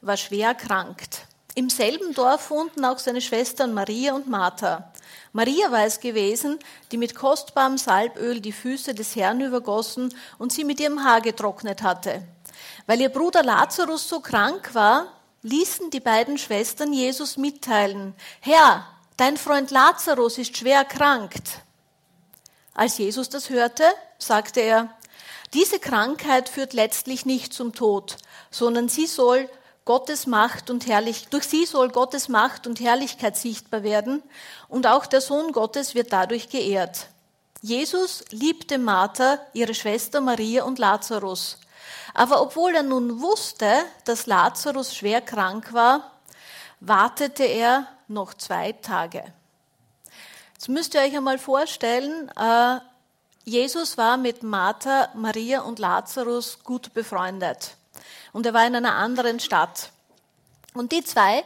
war schwer erkrankt. Im selben Dorf wohnten auch seine Schwestern Maria und Martha. Maria war es gewesen, die mit kostbarem Salböl die Füße des Herrn übergossen und sie mit ihrem Haar getrocknet hatte. Weil ihr Bruder Lazarus so krank war, ließen die beiden Schwestern Jesus mitteilen, Herr, dein Freund Lazarus ist schwer erkrankt. Als Jesus das hörte, sagte er, diese Krankheit führt letztlich nicht zum Tod, sondern sie soll Gottes Macht und Herrlich, durch sie soll Gottes Macht und Herrlichkeit sichtbar werden und auch der Sohn Gottes wird dadurch geehrt. Jesus liebte Martha, ihre Schwester Maria und Lazarus. Aber obwohl er nun wusste, dass Lazarus schwer krank war, wartete er noch zwei Tage. Jetzt müsst ihr euch einmal vorstellen, äh, Jesus war mit Martha, Maria und Lazarus gut befreundet. Und er war in einer anderen Stadt. Und die zwei,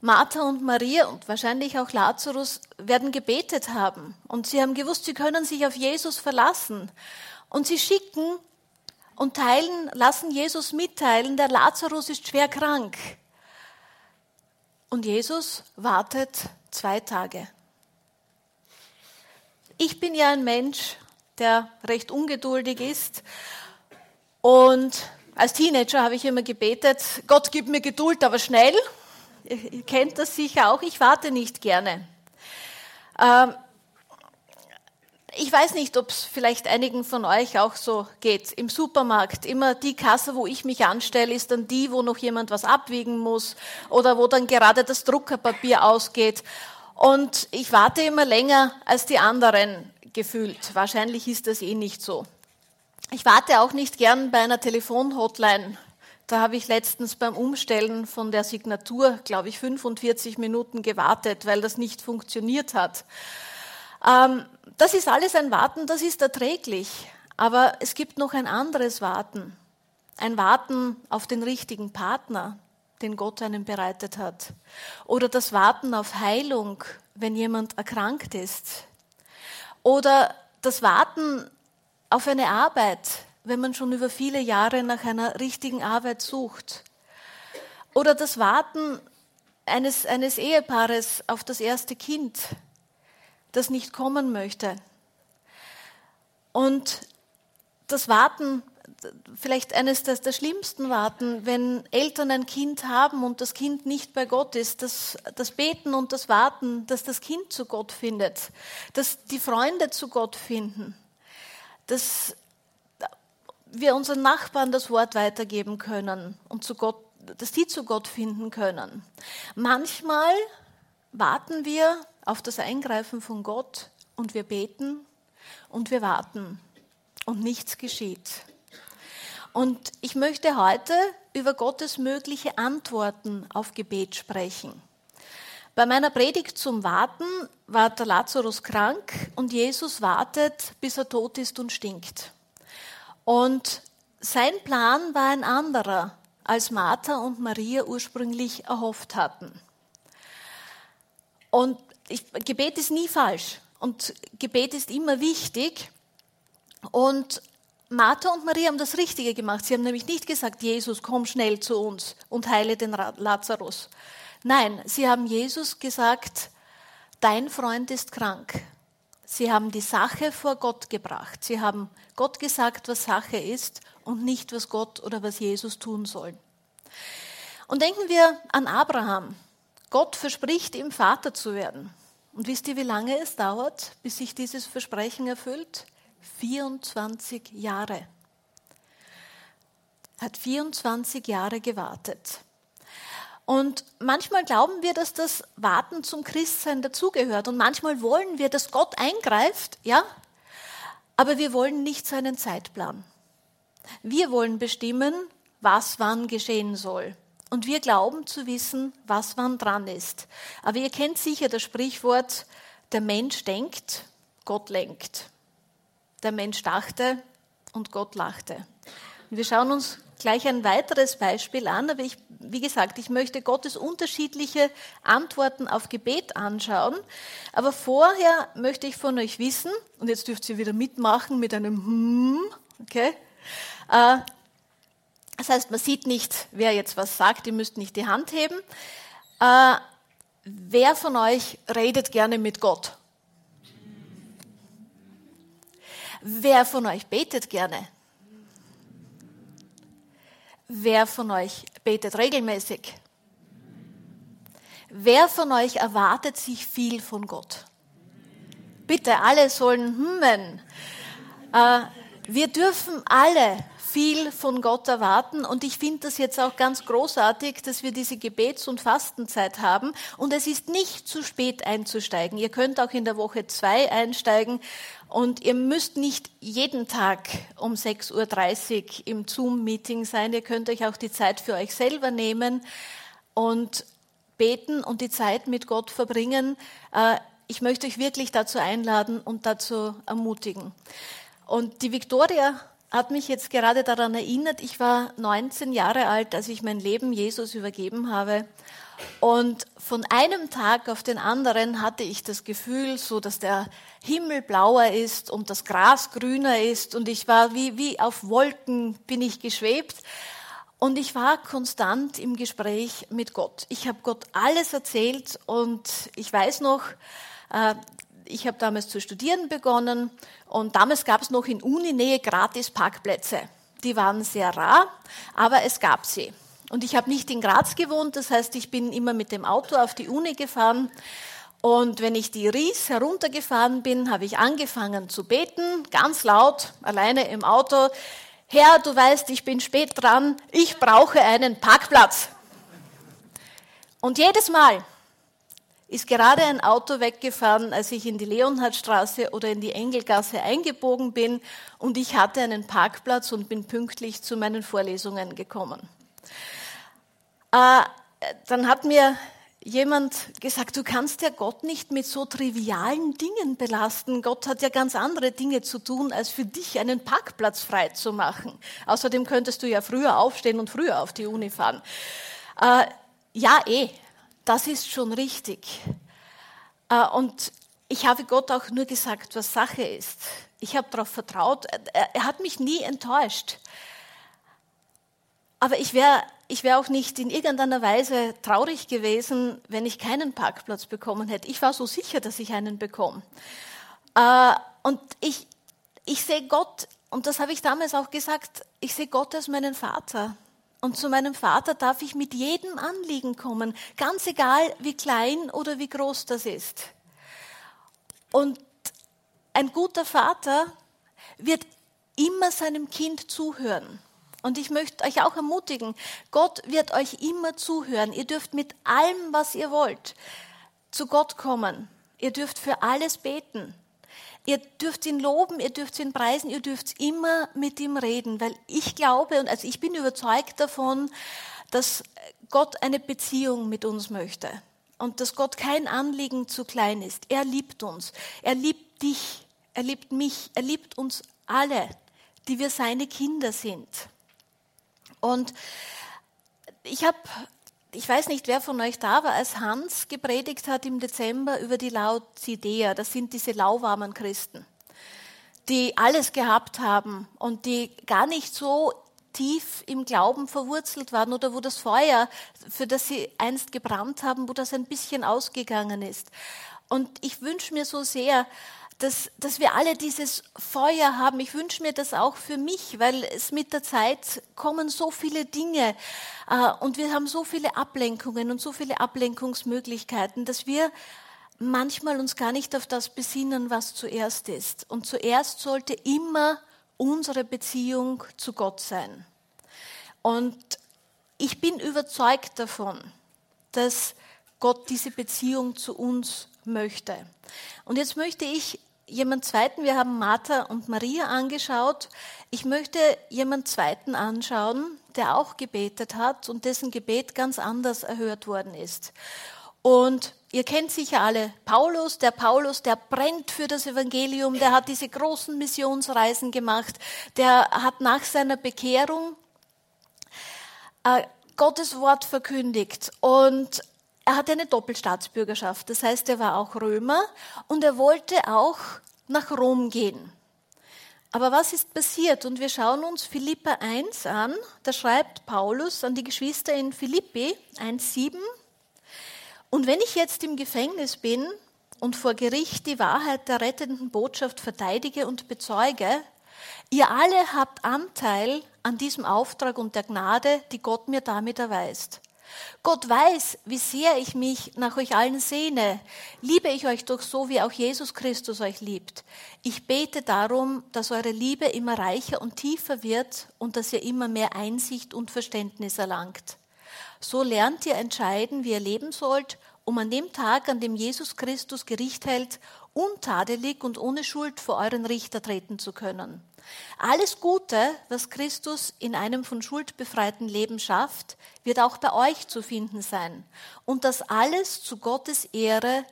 Martha und Maria und wahrscheinlich auch Lazarus, werden gebetet haben. Und sie haben gewusst, sie können sich auf Jesus verlassen. Und sie schicken und teilen, lassen Jesus mitteilen, der Lazarus ist schwer krank. Und Jesus wartet zwei Tage. Ich bin ja ein Mensch, der recht ungeduldig ist. Und als Teenager habe ich immer gebetet, Gott gib mir Geduld, aber schnell. Ihr kennt das sicher auch, ich warte nicht gerne. Ähm, ich weiß nicht, ob es vielleicht einigen von euch auch so geht. Im Supermarkt, immer die Kasse, wo ich mich anstelle, ist dann die, wo noch jemand was abwiegen muss oder wo dann gerade das Druckerpapier ausgeht. Und ich warte immer länger als die anderen gefühlt. Wahrscheinlich ist das eh nicht so. Ich warte auch nicht gern bei einer Telefonhotline. Da habe ich letztens beim Umstellen von der Signatur, glaube ich, 45 Minuten gewartet, weil das nicht funktioniert hat. Ähm, das ist alles ein Warten, das ist erträglich. Aber es gibt noch ein anderes Warten. Ein Warten auf den richtigen Partner, den Gott einem bereitet hat. Oder das Warten auf Heilung, wenn jemand erkrankt ist. Oder das Warten auf eine Arbeit, wenn man schon über viele Jahre nach einer richtigen Arbeit sucht. Oder das Warten eines, eines Ehepaares auf das erste Kind, das nicht kommen möchte. Und das Warten vielleicht eines der, der schlimmsten Warten, wenn Eltern ein Kind haben und das Kind nicht bei Gott ist, das, das Beten und das Warten, dass das Kind zu Gott findet, dass die Freunde zu Gott finden, dass wir unseren Nachbarn das Wort weitergeben können und zu Gott, dass die zu Gott finden können. Manchmal warten wir auf das Eingreifen von Gott und wir beten und wir warten und nichts geschieht. Und ich möchte heute über Gottes mögliche Antworten auf Gebet sprechen. Bei meiner Predigt zum Warten war der Lazarus krank und Jesus wartet, bis er tot ist und stinkt. Und sein Plan war ein anderer, als Martha und Maria ursprünglich erhofft hatten. Und ich, Gebet ist nie falsch und Gebet ist immer wichtig. Und Martha und Maria haben das Richtige gemacht. Sie haben nämlich nicht gesagt, Jesus, komm schnell zu uns und heile den Lazarus. Nein, sie haben Jesus gesagt, dein Freund ist krank. Sie haben die Sache vor Gott gebracht. Sie haben Gott gesagt, was Sache ist und nicht, was Gott oder was Jesus tun soll. Und denken wir an Abraham. Gott verspricht ihm Vater zu werden. Und wisst ihr, wie lange es dauert, bis sich dieses Versprechen erfüllt? 24 Jahre. Hat 24 Jahre gewartet. Und manchmal glauben wir, dass das Warten zum Christsein dazugehört. Und manchmal wollen wir, dass Gott eingreift, ja? Aber wir wollen nicht seinen Zeitplan. Wir wollen bestimmen, was wann geschehen soll. Und wir glauben zu wissen, was wann dran ist. Aber ihr kennt sicher das Sprichwort, der Mensch denkt, Gott lenkt der Mensch dachte und Gott lachte. Und wir schauen uns gleich ein weiteres Beispiel an, aber ich, wie gesagt, ich möchte Gottes unterschiedliche Antworten auf Gebet anschauen. Aber vorher möchte ich von euch wissen, und jetzt dürft ihr wieder mitmachen mit einem Hm, okay? Äh, Das heißt, man sieht nicht, wer jetzt was sagt, ihr müsst nicht die Hand heben. Äh, wer von euch redet gerne mit Gott? Wer von euch betet gerne? Wer von euch betet regelmäßig? Wer von euch erwartet sich viel von Gott? Bitte, alle sollen hummen. Äh, wir dürfen alle viel von Gott erwarten und ich finde das jetzt auch ganz großartig, dass wir diese Gebets- und Fastenzeit haben und es ist nicht zu spät einzusteigen. Ihr könnt auch in der Woche zwei einsteigen und ihr müsst nicht jeden Tag um 6.30 Uhr im Zoom-Meeting sein. Ihr könnt euch auch die Zeit für euch selber nehmen und beten und die Zeit mit Gott verbringen. Äh, ich möchte euch wirklich dazu einladen und dazu ermutigen. Und die Victoria hat mich jetzt gerade daran erinnert, ich war 19 Jahre alt, als ich mein Leben Jesus übergeben habe. Und von einem Tag auf den anderen hatte ich das Gefühl, so dass der Himmel blauer ist und das Gras grüner ist und ich war wie, wie auf Wolken bin ich geschwebt. Und ich war konstant im Gespräch mit Gott. Ich habe Gott alles erzählt und ich weiß noch, äh, ich habe damals zu studieren begonnen und damals gab es noch in Uninähe gratis Parkplätze. Die waren sehr rar, aber es gab sie. Und ich habe nicht in Graz gewohnt, das heißt, ich bin immer mit dem Auto auf die Uni gefahren. Und wenn ich die Ries heruntergefahren bin, habe ich angefangen zu beten, ganz laut, alleine im Auto. Herr, du weißt, ich bin spät dran, ich brauche einen Parkplatz. Und jedes Mal, ist gerade ein Auto weggefahren, als ich in die Leonhardstraße oder in die Engelgasse eingebogen bin und ich hatte einen Parkplatz und bin pünktlich zu meinen Vorlesungen gekommen. Äh, dann hat mir jemand gesagt, du kannst ja Gott nicht mit so trivialen Dingen belasten. Gott hat ja ganz andere Dinge zu tun, als für dich einen Parkplatz frei zu machen. Außerdem könntest du ja früher aufstehen und früher auf die Uni fahren. Äh, ja, eh, das ist schon richtig. Äh, und ich habe Gott auch nur gesagt, was Sache ist. Ich habe darauf vertraut. Er hat mich nie enttäuscht. Aber ich wäre ich wär auch nicht in irgendeiner Weise traurig gewesen, wenn ich keinen Parkplatz bekommen hätte. Ich war so sicher, dass ich einen bekomme. Äh, und ich, ich sehe Gott, und das habe ich damals auch gesagt, ich sehe Gott als meinen Vater. Und zu meinem Vater darf ich mit jedem Anliegen kommen, ganz egal, wie klein oder wie groß das ist. Und ein guter Vater wird immer seinem Kind zuhören. Und ich möchte euch auch ermutigen, Gott wird euch immer zuhören. Ihr dürft mit allem, was ihr wollt, zu Gott kommen. Ihr dürft für alles beten. Ihr dürft ihn loben, ihr dürft ihn preisen, ihr dürft immer mit ihm reden, weil ich glaube und also ich bin überzeugt davon, dass Gott eine Beziehung mit uns möchte und dass Gott kein Anliegen zu klein ist. Er liebt uns, er liebt dich, er liebt mich, er liebt uns alle, die wir seine Kinder sind. Und ich habe ich weiß nicht, wer von euch da war, als Hans gepredigt hat im Dezember über die Laodicea. Das sind diese lauwarmen Christen, die alles gehabt haben und die gar nicht so tief im Glauben verwurzelt waren oder wo das Feuer, für das sie einst gebrannt haben, wo das ein bisschen ausgegangen ist. Und ich wünsche mir so sehr, dass, dass wir alle dieses Feuer haben. Ich wünsche mir das auch für mich, weil es mit der Zeit kommen so viele Dinge äh, und wir haben so viele Ablenkungen und so viele Ablenkungsmöglichkeiten, dass wir manchmal uns gar nicht auf das besinnen, was zuerst ist. Und zuerst sollte immer unsere Beziehung zu Gott sein. Und ich bin überzeugt davon, dass Gott diese Beziehung zu uns möchte. Und jetzt möchte ich jemand zweiten, wir haben Martha und Maria angeschaut. Ich möchte jemand zweiten anschauen, der auch gebetet hat und dessen Gebet ganz anders erhört worden ist. Und ihr kennt sicher alle Paulus, der Paulus, der brennt für das Evangelium, der hat diese großen Missionsreisen gemacht, der hat nach seiner Bekehrung äh, Gottes Wort verkündigt und er hatte eine Doppelstaatsbürgerschaft. Das heißt, er war auch Römer und er wollte auch nach Rom gehen. Aber was ist passiert? Und wir schauen uns Philippa 1 an. Da schreibt Paulus an die Geschwister in Philippi 1,7. Und wenn ich jetzt im Gefängnis bin und vor Gericht die Wahrheit der rettenden Botschaft verteidige und bezeuge, ihr alle habt Anteil an diesem Auftrag und der Gnade, die Gott mir damit erweist. Gott weiß, wie sehr ich mich nach euch allen sehne. Liebe ich euch doch so, wie auch Jesus Christus euch liebt. Ich bete darum, dass eure Liebe immer reicher und tiefer wird und dass ihr immer mehr Einsicht und Verständnis erlangt. So lernt ihr entscheiden, wie ihr leben sollt, um an dem Tag, an dem Jesus Christus Gericht hält, untadelig und ohne Schuld vor euren Richter treten zu können. Alles Gute, was Christus in einem von Schuld befreiten Leben schafft, wird auch bei euch zu finden sein. Und das alles zu Gottes Ehre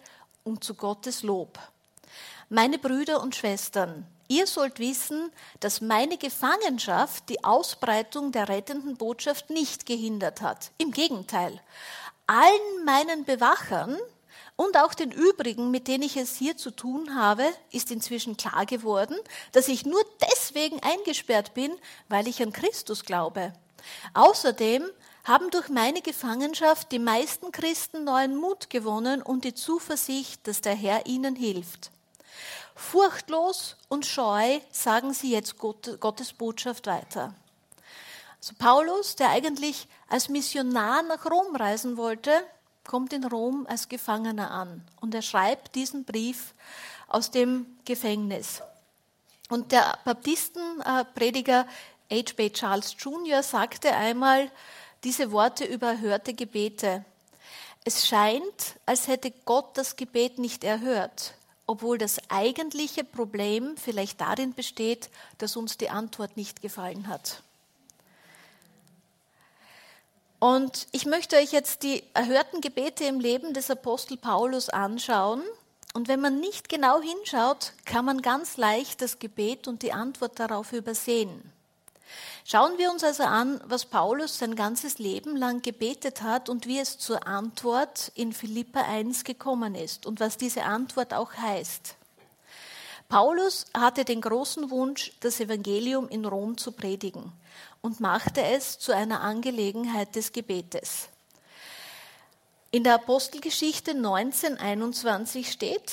und zu Gottes Lob. Meine Brüder und Schwestern, ihr sollt wissen, dass meine Gefangenschaft die Ausbreitung der rettenden Botschaft nicht gehindert hat. Im Gegenteil, allen meinen Bewachern, und auch den übrigen, mit denen ich es hier zu tun habe, ist inzwischen klar geworden, dass ich nur deswegen eingesperrt bin, weil ich an Christus glaube. Außerdem haben durch meine Gefangenschaft die meisten Christen neuen Mut gewonnen und die Zuversicht, dass der Herr ihnen hilft. Furchtlos und scheu sagen sie jetzt Gottes Botschaft weiter. Also Paulus, der eigentlich als Missionar nach Rom reisen wollte, kommt in Rom als Gefangener an und er schreibt diesen Brief aus dem Gefängnis. Und der Baptistenprediger H.B. Charles Jr. sagte einmal diese Worte über erhörte Gebete. Es scheint, als hätte Gott das Gebet nicht erhört, obwohl das eigentliche Problem vielleicht darin besteht, dass uns die Antwort nicht gefallen hat. Und ich möchte euch jetzt die erhörten Gebete im Leben des Apostel Paulus anschauen. Und wenn man nicht genau hinschaut, kann man ganz leicht das Gebet und die Antwort darauf übersehen. Schauen wir uns also an, was Paulus sein ganzes Leben lang gebetet hat und wie es zur Antwort in Philippa 1 gekommen ist und was diese Antwort auch heißt. Paulus hatte den großen Wunsch, das Evangelium in Rom zu predigen und machte es zu einer Angelegenheit des Gebetes. In der Apostelgeschichte 1921 steht,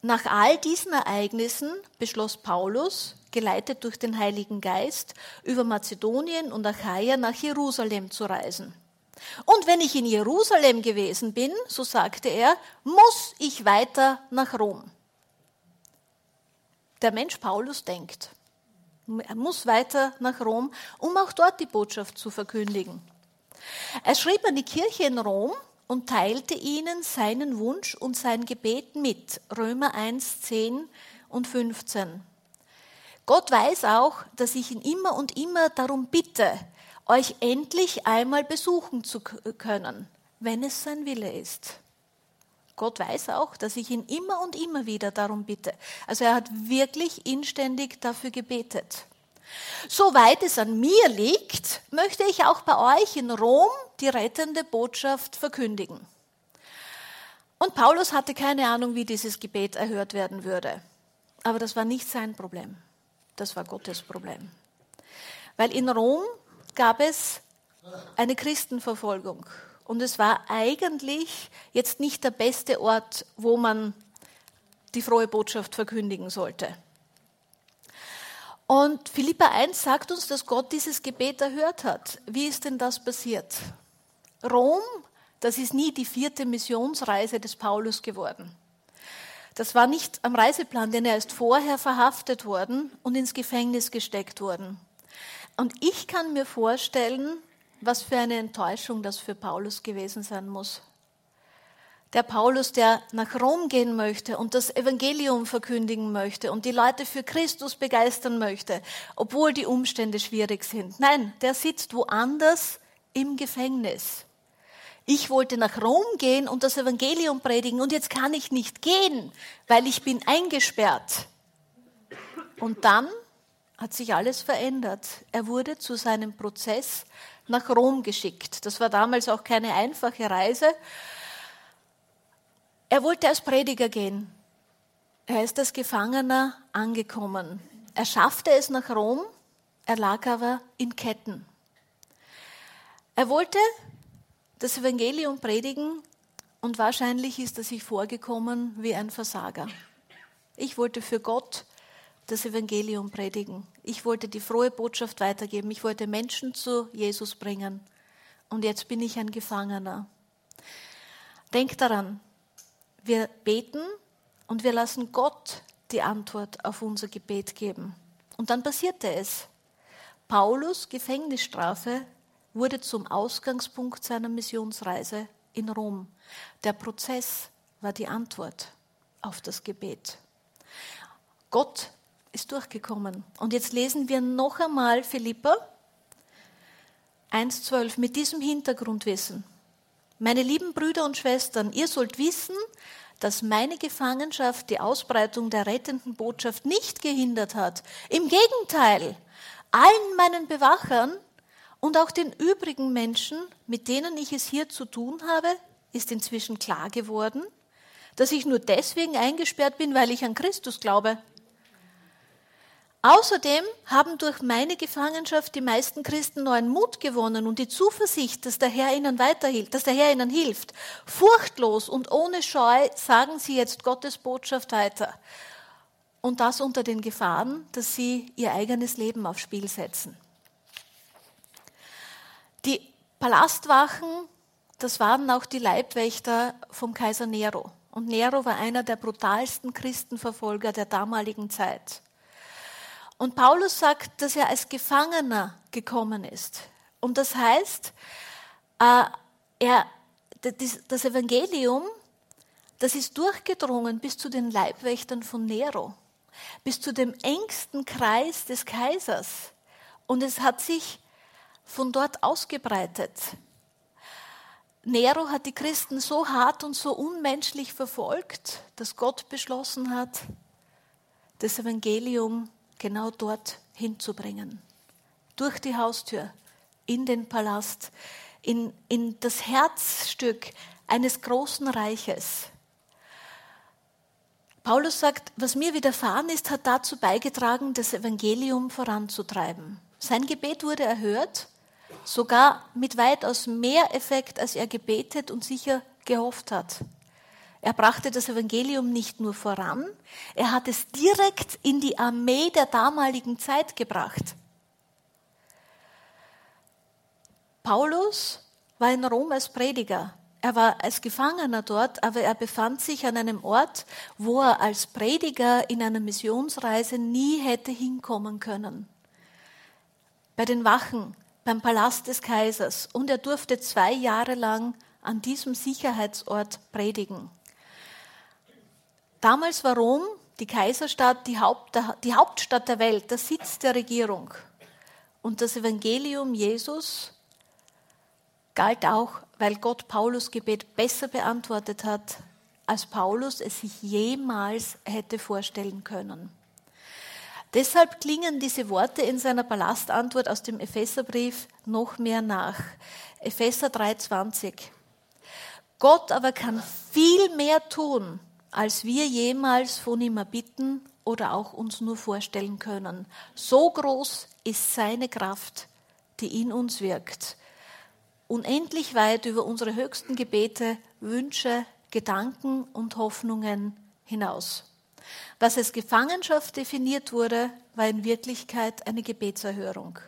nach all diesen Ereignissen beschloss Paulus, geleitet durch den Heiligen Geist, über Mazedonien und Achaia nach Jerusalem zu reisen. Und wenn ich in Jerusalem gewesen bin, so sagte er, muss ich weiter nach Rom. Der Mensch Paulus denkt, er muss weiter nach Rom, um auch dort die Botschaft zu verkündigen. Er schrieb an die Kirche in Rom und teilte ihnen seinen Wunsch und sein Gebet mit. Römer 1, 10 und 15. Gott weiß auch, dass ich ihn immer und immer darum bitte, euch endlich einmal besuchen zu können, wenn es sein Wille ist. Gott weiß auch, dass ich ihn immer und immer wieder darum bitte. Also er hat wirklich inständig dafür gebetet. Soweit es an mir liegt, möchte ich auch bei euch in Rom die rettende Botschaft verkündigen. Und Paulus hatte keine Ahnung, wie dieses Gebet erhört werden würde. Aber das war nicht sein Problem. Das war Gottes Problem. Weil in Rom gab es eine Christenverfolgung. Und es war eigentlich jetzt nicht der beste Ort, wo man die frohe Botschaft verkündigen sollte. Und Philippa 1 sagt uns, dass Gott dieses Gebet erhört hat. Wie ist denn das passiert? Rom, das ist nie die vierte Missionsreise des Paulus geworden. Das war nicht am Reiseplan, denn er ist vorher verhaftet worden und ins Gefängnis gesteckt worden. Und ich kann mir vorstellen, was für eine Enttäuschung das für Paulus gewesen sein muss. Der Paulus, der nach Rom gehen möchte und das Evangelium verkündigen möchte und die Leute für Christus begeistern möchte, obwohl die Umstände schwierig sind. Nein, der sitzt woanders im Gefängnis. Ich wollte nach Rom gehen und das Evangelium predigen und jetzt kann ich nicht gehen, weil ich bin eingesperrt. Und dann hat sich alles verändert. Er wurde zu seinem Prozess nach Rom geschickt. Das war damals auch keine einfache Reise. Er wollte als Prediger gehen. Er ist als Gefangener angekommen. Er schaffte es nach Rom, er lag aber in Ketten. Er wollte das Evangelium predigen und wahrscheinlich ist er sich vorgekommen wie ein Versager. Ich wollte für Gott das Evangelium predigen. Ich wollte die frohe Botschaft weitergeben. Ich wollte Menschen zu Jesus bringen. Und jetzt bin ich ein Gefangener. Denk daran, wir beten und wir lassen Gott die Antwort auf unser Gebet geben. Und dann passierte es. Paulus Gefängnisstrafe wurde zum Ausgangspunkt seiner Missionsreise in Rom. Der Prozess war die Antwort auf das Gebet. Gott ist durchgekommen. Und jetzt lesen wir noch einmal Philippa 1.12 mit diesem Hintergrundwissen. Meine lieben Brüder und Schwestern, ihr sollt wissen, dass meine Gefangenschaft die Ausbreitung der rettenden Botschaft nicht gehindert hat. Im Gegenteil, allen meinen Bewachern und auch den übrigen Menschen, mit denen ich es hier zu tun habe, ist inzwischen klar geworden, dass ich nur deswegen eingesperrt bin, weil ich an Christus glaube. Außerdem haben durch meine Gefangenschaft die meisten Christen neuen Mut gewonnen und die Zuversicht, dass der Herr ihnen weiterhilft, dass der Herr ihnen hilft. Furchtlos und ohne Scheu sagen sie jetzt Gottes Botschaft weiter. Und das unter den Gefahren, dass sie ihr eigenes Leben aufs Spiel setzen. Die Palastwachen, das waren auch die Leibwächter vom Kaiser Nero. Und Nero war einer der brutalsten Christenverfolger der damaligen Zeit. Und Paulus sagt, dass er als Gefangener gekommen ist. Und das heißt, äh, er, das Evangelium, das ist durchgedrungen bis zu den Leibwächtern von Nero, bis zu dem engsten Kreis des Kaisers. Und es hat sich von dort ausgebreitet. Nero hat die Christen so hart und so unmenschlich verfolgt, dass Gott beschlossen hat, das Evangelium genau dort hinzubringen. Durch die Haustür, in den Palast, in, in das Herzstück eines großen Reiches. Paulus sagt, was mir widerfahren ist, hat dazu beigetragen, das Evangelium voranzutreiben. Sein Gebet wurde erhört, sogar mit weitaus mehr Effekt, als er gebetet und sicher gehofft hat. Er brachte das Evangelium nicht nur voran, er hat es direkt in die Armee der damaligen Zeit gebracht. Paulus war in Rom als Prediger. Er war als Gefangener dort, aber er befand sich an einem Ort, wo er als Prediger in einer Missionsreise nie hätte hinkommen können. Bei den Wachen, beim Palast des Kaisers. Und er durfte zwei Jahre lang an diesem Sicherheitsort predigen. Damals war Rom, die Kaiserstadt, die, Haupt, die Hauptstadt der Welt, der Sitz der Regierung. Und das Evangelium Jesus galt auch, weil Gott Paulus Gebet besser beantwortet hat, als Paulus es sich jemals hätte vorstellen können. Deshalb klingen diese Worte in seiner Palastantwort aus dem Epheserbrief noch mehr nach. Epheser 3,20. Gott aber kann viel mehr tun, als wir jemals von ihm erbitten oder auch uns nur vorstellen können. So groß ist seine Kraft, die in uns wirkt. Unendlich weit über unsere höchsten Gebete, Wünsche, Gedanken und Hoffnungen hinaus. Was als Gefangenschaft definiert wurde, war in Wirklichkeit eine Gebetserhörung.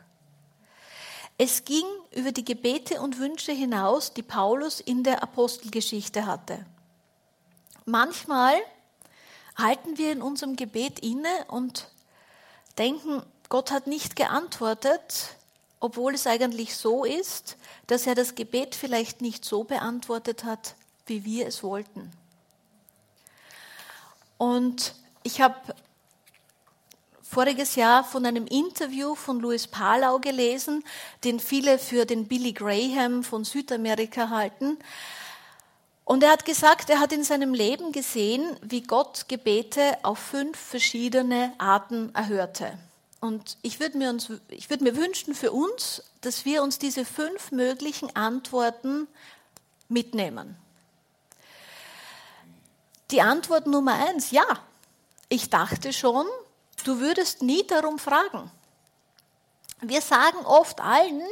Es ging über die Gebete und Wünsche hinaus, die Paulus in der Apostelgeschichte hatte. Manchmal halten wir in unserem Gebet inne und denken, Gott hat nicht geantwortet, obwohl es eigentlich so ist, dass er das Gebet vielleicht nicht so beantwortet hat, wie wir es wollten. Und ich habe voriges Jahr von einem Interview von Louis Palau gelesen, den viele für den Billy Graham von Südamerika halten. Und er hat gesagt, er hat in seinem Leben gesehen, wie Gott Gebete auf fünf verschiedene Arten erhörte. Und ich würde mir, uns, ich würde mir wünschen für uns, dass wir uns diese fünf möglichen Antworten mitnehmen. Die Antwort Nummer eins, ja. Ich dachte schon, du würdest nie darum fragen. Wir sagen oft allen,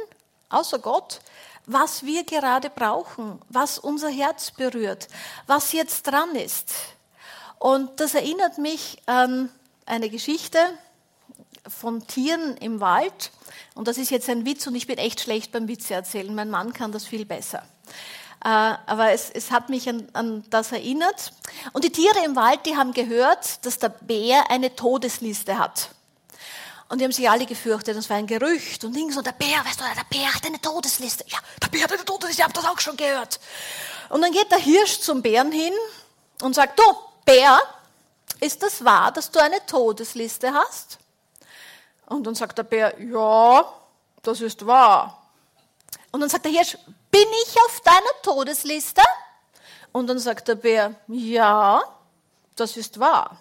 außer Gott, was wir gerade brauchen, was unser Herz berührt, was jetzt dran ist. Und das erinnert mich an eine Geschichte von Tieren im Wald. Und das ist jetzt ein Witz und ich bin echt schlecht beim Witze erzählen. Mein Mann kann das viel besser. Äh, aber es, es hat mich an, an das erinnert. Und die Tiere im Wald, die haben gehört, dass der Bär eine Todesliste hat. Und die haben sich alle gefürchtet, das war ein Gerücht. Und links und der Bär, weißt du, der Bär hat eine Todesliste. Ja, der Bär hat eine Todesliste, ich habe das auch schon gehört. Und dann geht der Hirsch zum Bären hin und sagt, du, Bär, ist das wahr, dass du eine Todesliste hast? Und dann sagt der Bär, ja, das ist wahr. Und dann sagt der Hirsch, bin ich auf deiner Todesliste? Und dann sagt der Bär, ja, das ist wahr.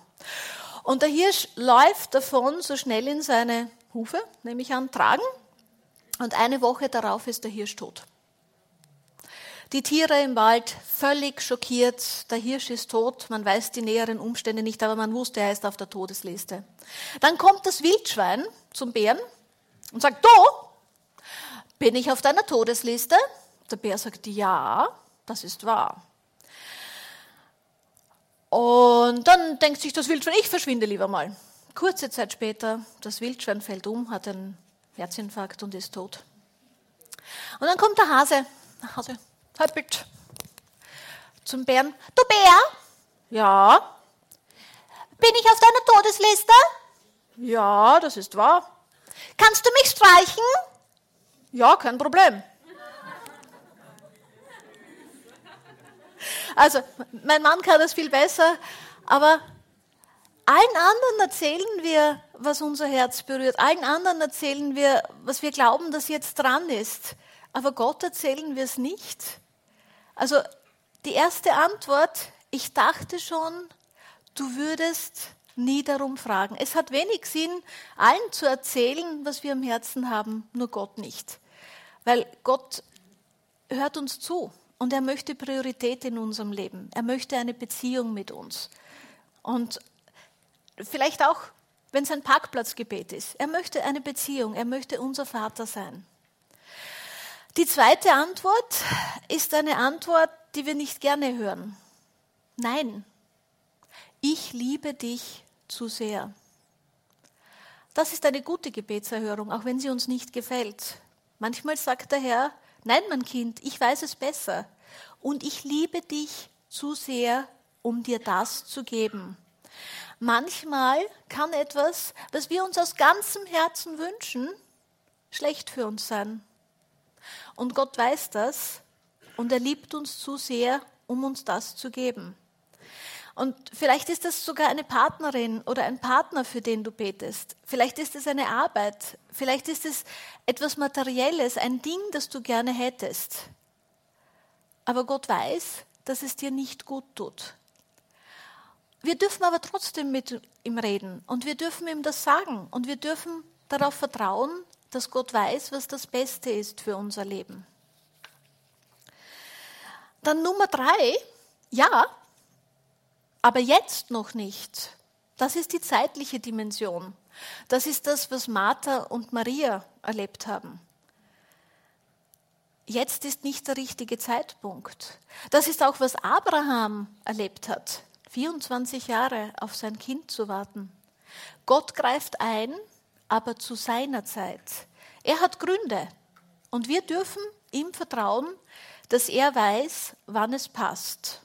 Und der Hirsch läuft davon so schnell in seine Hufe, nehme ich an, tragen. Und eine Woche darauf ist der Hirsch tot. Die Tiere im Wald völlig schockiert. Der Hirsch ist tot. Man weiß die näheren Umstände nicht, aber man wusste, er ist auf der Todesliste. Dann kommt das Wildschwein zum Bären und sagt, du, bin ich auf deiner Todesliste? Der Bär sagt, ja, das ist wahr. Und dann denkt sich das Wildschwein, ich verschwinde lieber mal. Kurze Zeit später, das Wildschwein fällt um, hat einen Herzinfarkt und ist tot. Und dann kommt der Hase nach Hause, hoppelt zum Bären. Du Bär? Ja. Bin ich auf deiner Todesliste? Ja, das ist wahr. Kannst du mich streichen? Ja, kein Problem. Also, mein Mann kann das viel besser, aber allen anderen erzählen wir, was unser Herz berührt. Allen anderen erzählen wir, was wir glauben, dass jetzt dran ist. Aber Gott erzählen wir es nicht. Also, die erste Antwort, ich dachte schon, du würdest nie darum fragen. Es hat wenig Sinn, allen zu erzählen, was wir am Herzen haben, nur Gott nicht. Weil Gott hört uns zu. Und er möchte Priorität in unserem Leben. Er möchte eine Beziehung mit uns. Und vielleicht auch, wenn es ein Parkplatzgebet ist. Er möchte eine Beziehung. Er möchte unser Vater sein. Die zweite Antwort ist eine Antwort, die wir nicht gerne hören. Nein, ich liebe dich zu sehr. Das ist eine gute Gebetserhörung, auch wenn sie uns nicht gefällt. Manchmal sagt der Herr, Nein, mein Kind, ich weiß es besser. Und ich liebe dich zu sehr, um dir das zu geben. Manchmal kann etwas, was wir uns aus ganzem Herzen wünschen, schlecht für uns sein. Und Gott weiß das und er liebt uns zu sehr, um uns das zu geben. Und vielleicht ist das sogar eine Partnerin oder ein Partner, für den du betest. Vielleicht ist es eine Arbeit. Vielleicht ist es etwas Materielles, ein Ding, das du gerne hättest. Aber Gott weiß, dass es dir nicht gut tut. Wir dürfen aber trotzdem mit ihm reden und wir dürfen ihm das sagen und wir dürfen darauf vertrauen, dass Gott weiß, was das Beste ist für unser Leben. Dann Nummer drei, ja, aber jetzt noch nicht. Das ist die zeitliche Dimension. Das ist das, was Martha und Maria erlebt haben. Jetzt ist nicht der richtige Zeitpunkt. Das ist auch, was Abraham erlebt hat. 24 Jahre auf sein Kind zu warten. Gott greift ein, aber zu seiner Zeit. Er hat Gründe. Und wir dürfen ihm vertrauen, dass er weiß, wann es passt.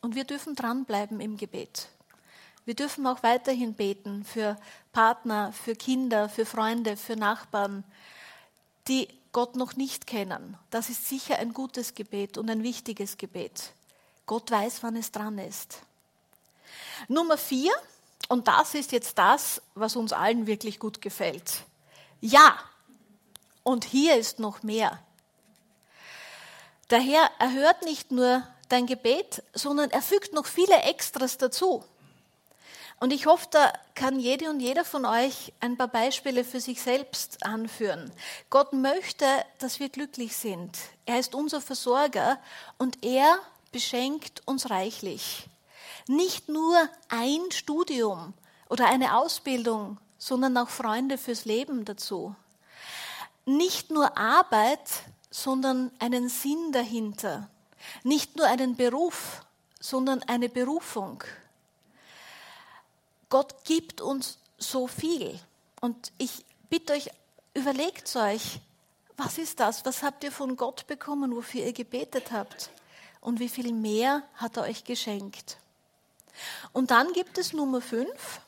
Und wir dürfen dranbleiben im Gebet. Wir dürfen auch weiterhin beten für Partner, für Kinder, für Freunde, für Nachbarn, die Gott noch nicht kennen. Das ist sicher ein gutes Gebet und ein wichtiges Gebet. Gott weiß, wann es dran ist. Nummer vier, und das ist jetzt das, was uns allen wirklich gut gefällt. Ja, und hier ist noch mehr. Der Herr erhört nicht nur dein Gebet, sondern er fügt noch viele Extras dazu. Und ich hoffe, da kann jede und jeder von euch ein paar Beispiele für sich selbst anführen. Gott möchte, dass wir glücklich sind. Er ist unser Versorger und er beschenkt uns reichlich. Nicht nur ein Studium oder eine Ausbildung, sondern auch Freunde fürs Leben dazu. Nicht nur Arbeit, sondern einen Sinn dahinter. Nicht nur einen Beruf, sondern eine Berufung. Gott gibt uns so viel. Und ich bitte euch, überlegt euch, was ist das? Was habt ihr von Gott bekommen, wofür ihr gebetet habt? Und wie viel mehr hat er euch geschenkt? Und dann gibt es Nummer fünf.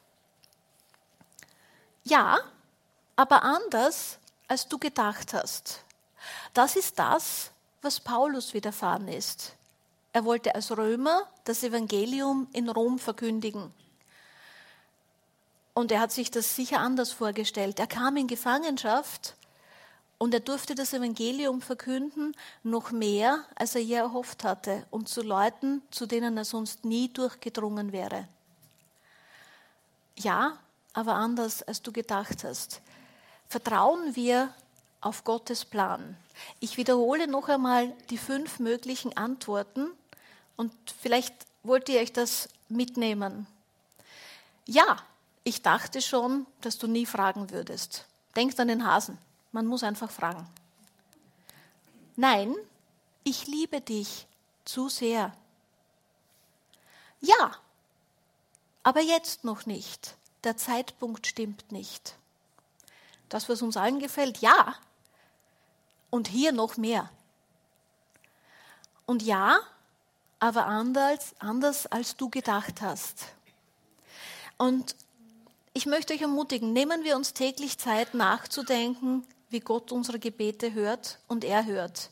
Ja, aber anders, als du gedacht hast. Das ist das, was Paulus widerfahren ist. Er wollte als Römer das Evangelium in Rom verkündigen. Und er hat sich das sicher anders vorgestellt. Er kam in Gefangenschaft und er durfte das Evangelium verkünden, noch mehr, als er je erhofft hatte, und zu Leuten, zu denen er sonst nie durchgedrungen wäre. Ja, aber anders, als du gedacht hast. Vertrauen wir auf Gottes Plan. Ich wiederhole noch einmal die fünf möglichen Antworten und vielleicht wollt ihr euch das mitnehmen. Ja, ich dachte schon, dass du nie fragen würdest. Denkt an den Hasen. Man muss einfach fragen. Nein, ich liebe dich zu sehr. Ja, aber jetzt noch nicht. Der Zeitpunkt stimmt nicht. Das, was uns allen gefällt, ja. Und hier noch mehr. Und ja, aber anders, anders als du gedacht hast. Und ich möchte euch ermutigen, nehmen wir uns täglich Zeit nachzudenken, wie Gott unsere Gebete hört und er hört.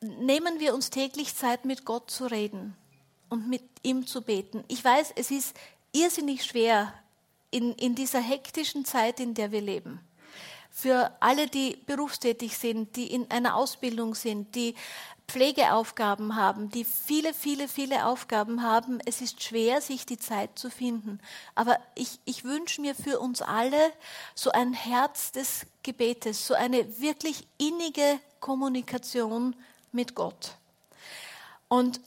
Nehmen wir uns täglich Zeit, mit Gott zu reden und mit ihm zu beten. Ich weiß, es ist irrsinnig schwer in, in dieser hektischen Zeit, in der wir leben. Für alle, die berufstätig sind, die in einer Ausbildung sind, die Pflegeaufgaben haben, die viele, viele, viele Aufgaben haben. Es ist schwer, sich die Zeit zu finden. Aber ich, ich wünsche mir für uns alle so ein Herz des Gebetes, so eine wirklich innige Kommunikation mit Gott. Und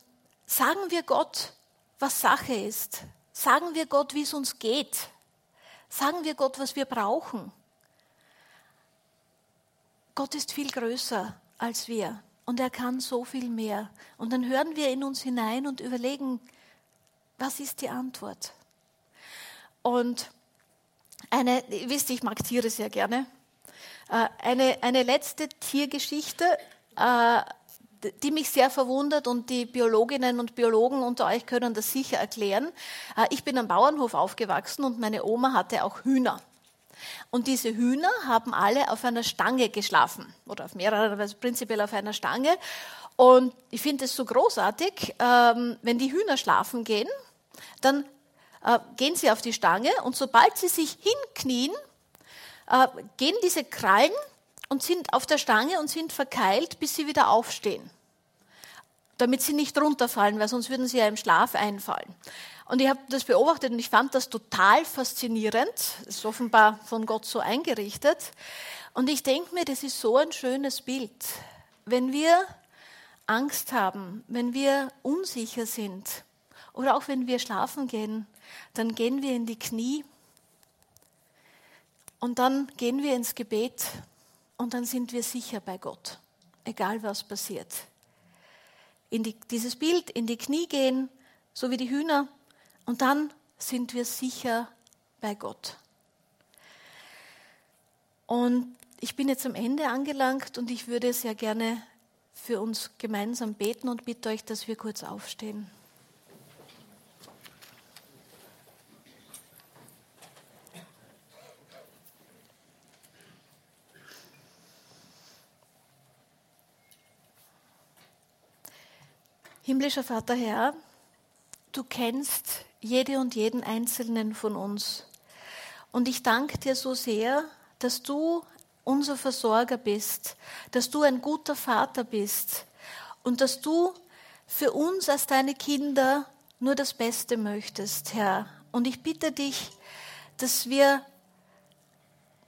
sagen wir Gott, was Sache ist. Sagen wir Gott, wie es uns geht. Sagen wir Gott, was wir brauchen. Gott ist viel größer als wir. Und er kann so viel mehr. Und dann hören wir in uns hinein und überlegen, was ist die Antwort? Und eine, ihr wisst, ich mag Tiere sehr gerne. Äh, eine, eine letzte Tiergeschichte, äh, die mich sehr verwundert und die Biologinnen und Biologen unter euch können das sicher erklären. Äh, ich bin am Bauernhof aufgewachsen und meine Oma hatte auch Hühner. Und diese Hühner haben alle auf einer Stange geschlafen oder auf mehreren, also prinzipiell auf einer Stange. Und ich finde es so großartig, ähm, wenn die Hühner schlafen gehen, dann äh, gehen sie auf die Stange und sobald sie sich hinknien, äh, gehen diese Krallen und sind auf der Stange und sind verkeilt, bis sie wieder aufstehen. Damit sie nicht runterfallen, weil sonst würden sie ja im Schlaf einfallen. Und ich habe das beobachtet und ich fand das total faszinierend. Das ist offenbar von Gott so eingerichtet. Und ich denke mir, das ist so ein schönes Bild. Wenn wir Angst haben, wenn wir unsicher sind oder auch wenn wir schlafen gehen, dann gehen wir in die Knie und dann gehen wir ins Gebet und dann sind wir sicher bei Gott, egal was passiert. In die, dieses Bild, in die Knie gehen, so wie die Hühner und dann sind wir sicher bei Gott. Und ich bin jetzt am Ende angelangt und ich würde sehr gerne für uns gemeinsam beten und bitte euch, dass wir kurz aufstehen. Himmlischer Vater Herr, du kennst jede und jeden einzelnen von uns. Und ich danke dir so sehr, dass du unser Versorger bist, dass du ein guter Vater bist und dass du für uns als deine Kinder nur das Beste möchtest, Herr. Und ich bitte dich, dass wir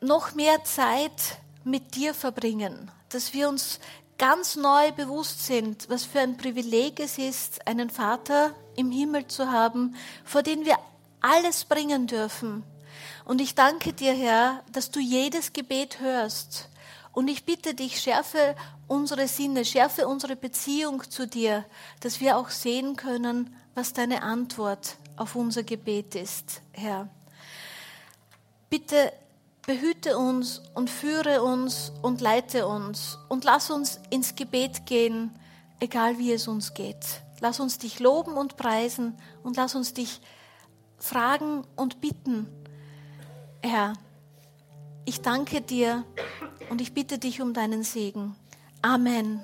noch mehr Zeit mit dir verbringen, dass wir uns ganz neu bewusst sind, was für ein Privileg es ist, einen Vater im Himmel zu haben, vor dem wir alles bringen dürfen. Und ich danke dir, Herr, dass du jedes Gebet hörst. Und ich bitte dich, schärfe unsere Sinne, schärfe unsere Beziehung zu dir, dass wir auch sehen können, was deine Antwort auf unser Gebet ist, Herr. Bitte behüte uns und führe uns und leite uns und lass uns ins Gebet gehen, egal wie es uns geht. Lass uns dich loben und preisen und lass uns dich fragen und bitten. Herr, ich danke dir und ich bitte dich um deinen Segen. Amen.